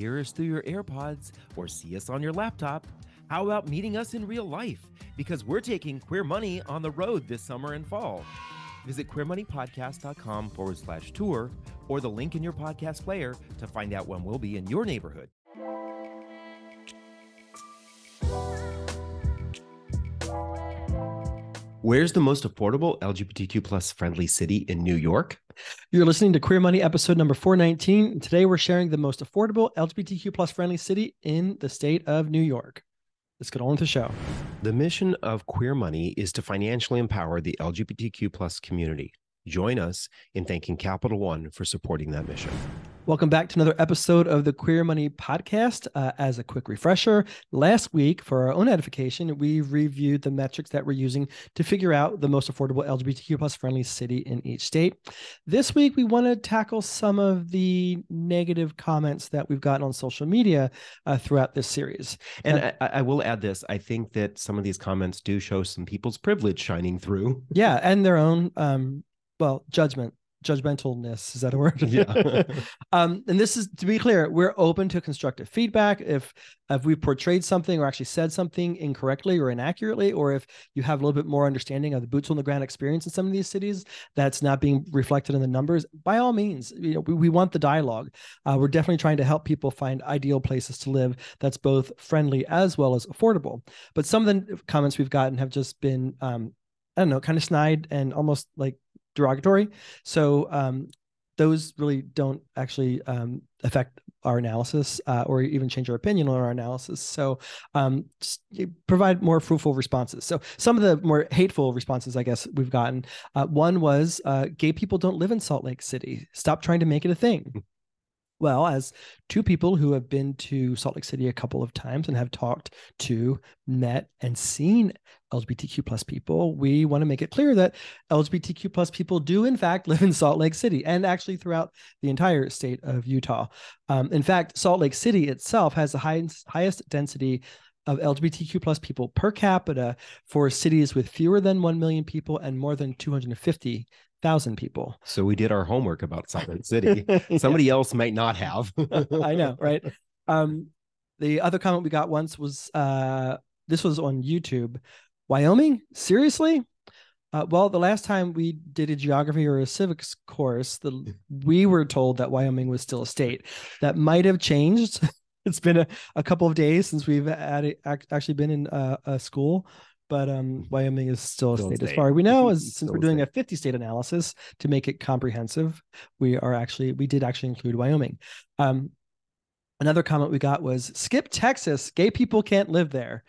hear us through your AirPods or see us on your laptop, how about meeting us in real life? Because we're taking Queer Money on the road this summer and fall. Visit queermoneypodcast.com forward slash tour or the link in your podcast player to find out when we'll be in your neighborhood. Where's the most affordable LGBTQ plus friendly city in New York? You're listening to Queer Money episode number 419. Today we're sharing the most affordable LGBTQ plus friendly city in the state of New York. Let's get on with the show. The mission of Queer Money is to financially empower the LGBTQ plus community. Join us in thanking Capital One for supporting that mission. Welcome back to another episode of the Queer Money Podcast. Uh, as a quick refresher, last week, for our own edification, we reviewed the metrics that we're using to figure out the most affordable LGBTQ plus friendly city in each state. This week, we want to tackle some of the negative comments that we've gotten on social media uh, throughout this series. And uh, I, I will add this: I think that some of these comments do show some people's privilege shining through. Yeah, and their own um, well judgment judgmentalness is that a word? Yeah. um and this is to be clear we're open to constructive feedback. If if we portrayed something or actually said something incorrectly or inaccurately or if you have a little bit more understanding of the boots on the ground experience in some of these cities that's not being reflected in the numbers by all means you know we, we want the dialogue. Uh, we're definitely trying to help people find ideal places to live that's both friendly as well as affordable. But some of the comments we've gotten have just been um I don't know, kind of snide and almost like derogatory. So um, those really don't actually um, affect our analysis uh, or even change our opinion on our analysis. So um, provide more fruitful responses. So some of the more hateful responses, I guess, we've gotten. Uh, one was uh, gay people don't live in Salt Lake City. Stop trying to make it a thing. Well, as two people who have been to Salt Lake City a couple of times and have talked to, met, and seen LGBTQ plus people, we want to make it clear that LGBTQ plus people do in fact live in Salt Lake City and actually throughout the entire state of Utah. Um, in fact, Salt Lake City itself has the highest highest density of LGBTQ plus people per capita for cities with fewer than 1 million people and more than 250 thousand people. So we did our homework about Lake City. Somebody else might not have. I know, right? Um, the other comment we got once was uh, this was on YouTube. Wyoming? Seriously? Uh, well, the last time we did a geography or a civics course, the, we were told that Wyoming was still a state. That might have changed. it's been a, a couple of days since we've had, actually been in uh, a school but um, Wyoming is still a still state, state, as far as we know. As since we're doing a 50 state analysis to make it comprehensive, we are actually we did actually include Wyoming. Um, another comment we got was skip Texas. Gay people can't live there.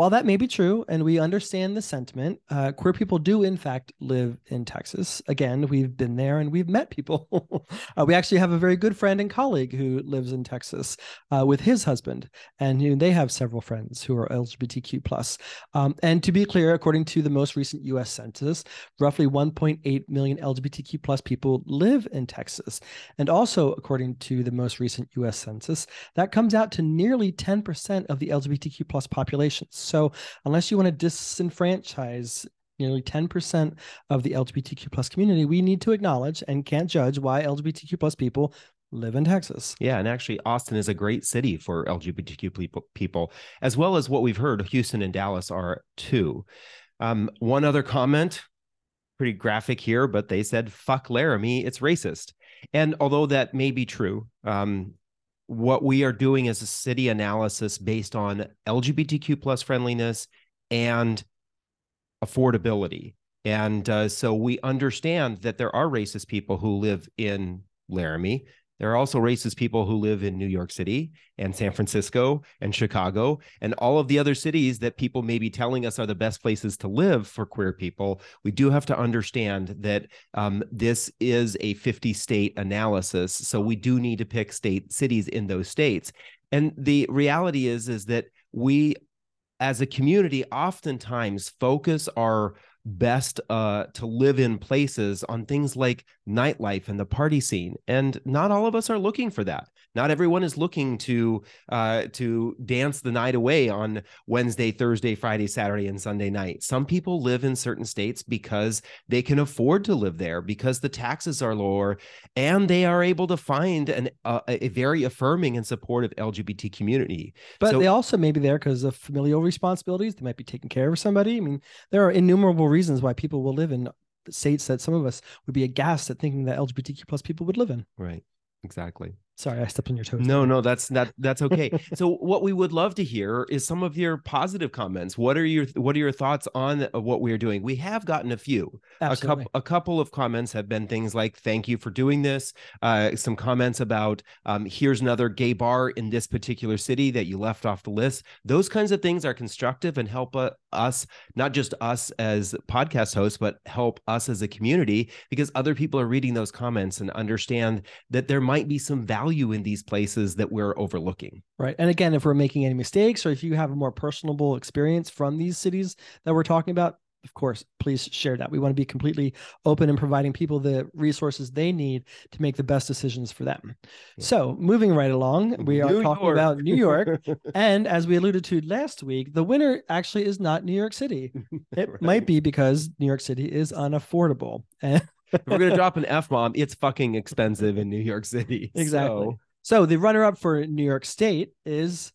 While that may be true, and we understand the sentiment, uh, queer people do, in fact, live in Texas. Again, we've been there and we've met people. uh, we actually have a very good friend and colleague who lives in Texas uh, with his husband, and you know, they have several friends who are LGBTQ plus. Um, and to be clear, according to the most recent U.S. Census, roughly 1.8 million LGBTQ plus people live in Texas, and also according to the most recent U.S. Census, that comes out to nearly 10% of the LGBTQ plus population. So unless you want to disenfranchise nearly 10% of the LGBTQ plus community, we need to acknowledge and can't judge why LGBTQ plus people live in Texas. Yeah, and actually Austin is a great city for LGBTQ people, as well as what we've heard Houston and Dallas are too. Um, one other comment, pretty graphic here, but they said fuck Laramie, it's racist. And although that may be true, um, what we are doing is a city analysis based on LGBTQ plus friendliness and affordability. And uh, so we understand that there are racist people who live in Laramie. There are also racist people who live in New York City and San Francisco and Chicago and all of the other cities that people may be telling us are the best places to live for queer people. We do have to understand that um, this is a 50 state analysis. So we do need to pick state cities in those states. And the reality is, is that we as a community oftentimes focus our best uh, to live in places on things like nightlife and the party scene. And not all of us are looking for that. Not everyone is looking to uh, to dance the night away on Wednesday, Thursday, Friday, Saturday, and Sunday night. Some people live in certain states because they can afford to live there because the taxes are lower, and they are able to find an uh, a very affirming and supportive LGBT community. But so, they also may be there because of familial responsibilities. They might be taking care of somebody. I mean, there are innumerable reasons why people will live in states that some of us would be aghast at thinking that LGBTQ plus people would live in. Right. Exactly. Sorry, I stepped on your toes. No, no, that's that that's okay. so what we would love to hear is some of your positive comments. What are your what are your thoughts on what we are doing? We have gotten a few. Absolutely. A couple a couple of comments have been things like thank you for doing this. Uh, some comments about um, here's another gay bar in this particular city that you left off the list. Those kinds of things are constructive and help uh, us, not just us as podcast hosts, but help us as a community because other people are reading those comments and understand that there might be some value value in these places that we're overlooking. Right. And again, if we're making any mistakes or if you have a more personable experience from these cities that we're talking about, of course, please share that. We want to be completely open and providing people the resources they need to make the best decisions for them. Yeah. So, moving right along, we are New talking York. about New York. and as we alluded to last week, the winner actually is not New York City. It right. might be because New York City is unaffordable. And if we're gonna drop an F bomb, it's fucking expensive in New York City. Exactly. So, so the runner-up for New York State is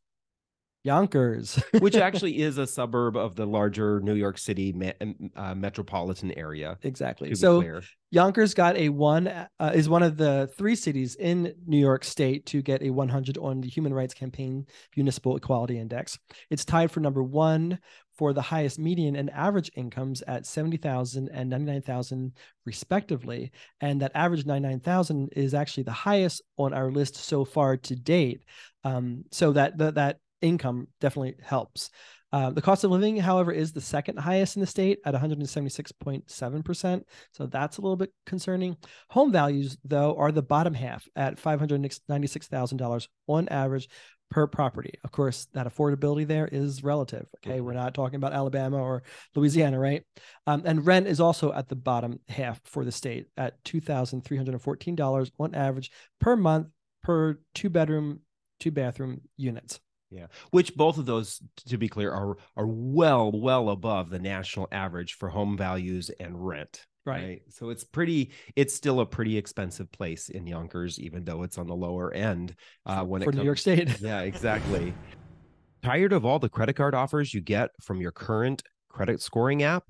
Yonkers, which actually is a suburb of the larger New York City me- uh, metropolitan area. Exactly. So clear. Yonkers got a one uh, is one of the three cities in New York State to get a 100 on the Human Rights Campaign Municipal Equality Index. It's tied for number one for the highest median and average incomes at 70,000 and 99,000 respectively. And that average 99,000 is actually the highest on our list so far to date. Um, so that, that, that income definitely helps. Uh, the cost of living, however, is the second highest in the state at 176.7%. So that's a little bit concerning. Home values, though, are the bottom half at $596,000 on average per property. Of course, that affordability there is relative. Okay. We're not talking about Alabama or Louisiana, right? Um, and rent is also at the bottom half for the state at $2,314 on average per month per two bedroom, two bathroom units. Yeah, which both of those, to be clear, are are well well above the national average for home values and rent. Right. right. So it's pretty. It's still a pretty expensive place in Yonkers, even though it's on the lower end. Uh, when for it comes, for New York State. yeah, exactly. Tired of all the credit card offers you get from your current credit scoring app?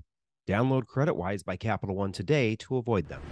Download CreditWise by Capital One today to avoid them.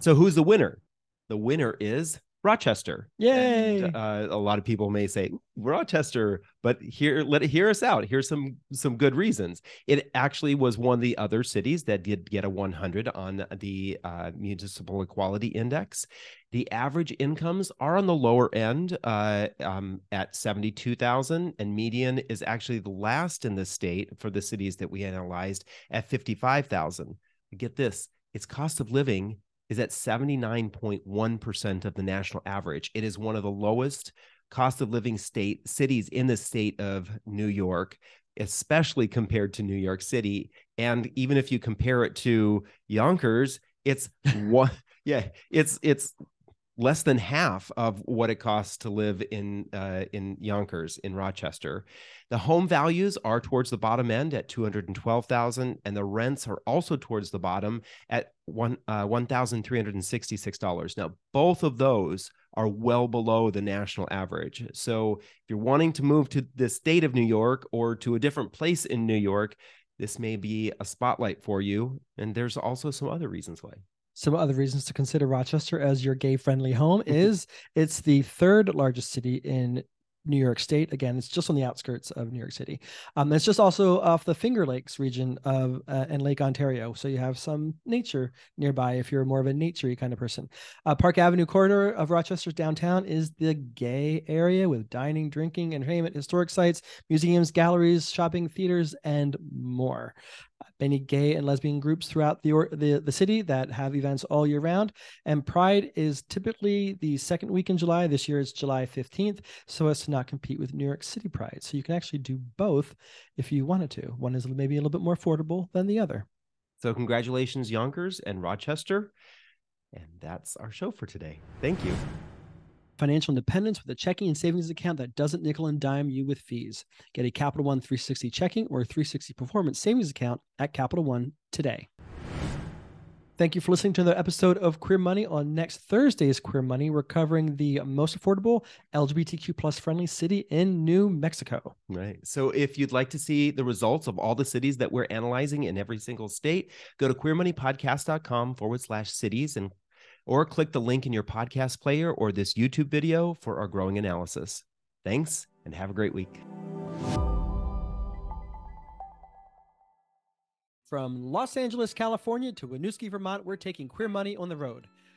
So who's the winner? The winner is Rochester. Yay! And, uh, a lot of people may say Rochester, but here let it hear us out. Here's some some good reasons. It actually was one of the other cities that did get a 100 on the uh, Municipal Equality Index. The average incomes are on the lower end uh, um, at 72,000, and median is actually the last in the state for the cities that we analyzed at 55,000. Get this: its cost of living is at 79.1% of the national average. It is one of the lowest cost of living state cities in the state of New York, especially compared to New York City. And even if you compare it to Yonkers, it's one yeah, it's it's less than half of what it costs to live in uh, in Yonkers in Rochester. The home values are towards the bottom end at 212,000 and the rents are also towards the bottom at one uh, $1,366. Now, both of those are well below the national average. So, if you're wanting to move to the state of New York or to a different place in New York, this may be a spotlight for you. And there's also some other reasons why some other reasons to consider Rochester as your gay friendly home is it's the third largest city in New York State. Again, it's just on the outskirts of New York City. Um, it's just also off the Finger Lakes region of uh, and Lake Ontario, so you have some nature nearby if you're more of a naturey kind of person. Uh, Park Avenue corridor of Rochester's downtown is the gay area with dining, drinking, entertainment, historic sites, museums, galleries, shopping, theaters, and more many gay and lesbian groups throughout the, or, the, the city that have events all year round. And Pride is typically the second week in July. This year is July 15th, so as to not compete with New York City Pride. So you can actually do both if you wanted to. One is maybe a little bit more affordable than the other. So, congratulations, Yonkers and Rochester. And that's our show for today. Thank you. Financial independence with a checking and savings account that doesn't nickel and dime you with fees. Get a Capital One 360 checking or 360 performance savings account at Capital One today. Thank you for listening to another episode of Queer Money. On next Thursday's Queer Money, we're covering the most affordable LGBTQ plus friendly city in New Mexico. Right. So if you'd like to see the results of all the cities that we're analyzing in every single state, go to queermoneypodcast.com forward slash cities and or click the link in your podcast player or this YouTube video for our growing analysis. Thanks and have a great week. From Los Angeles, California to Winooski, Vermont, we're taking Queer Money on the road.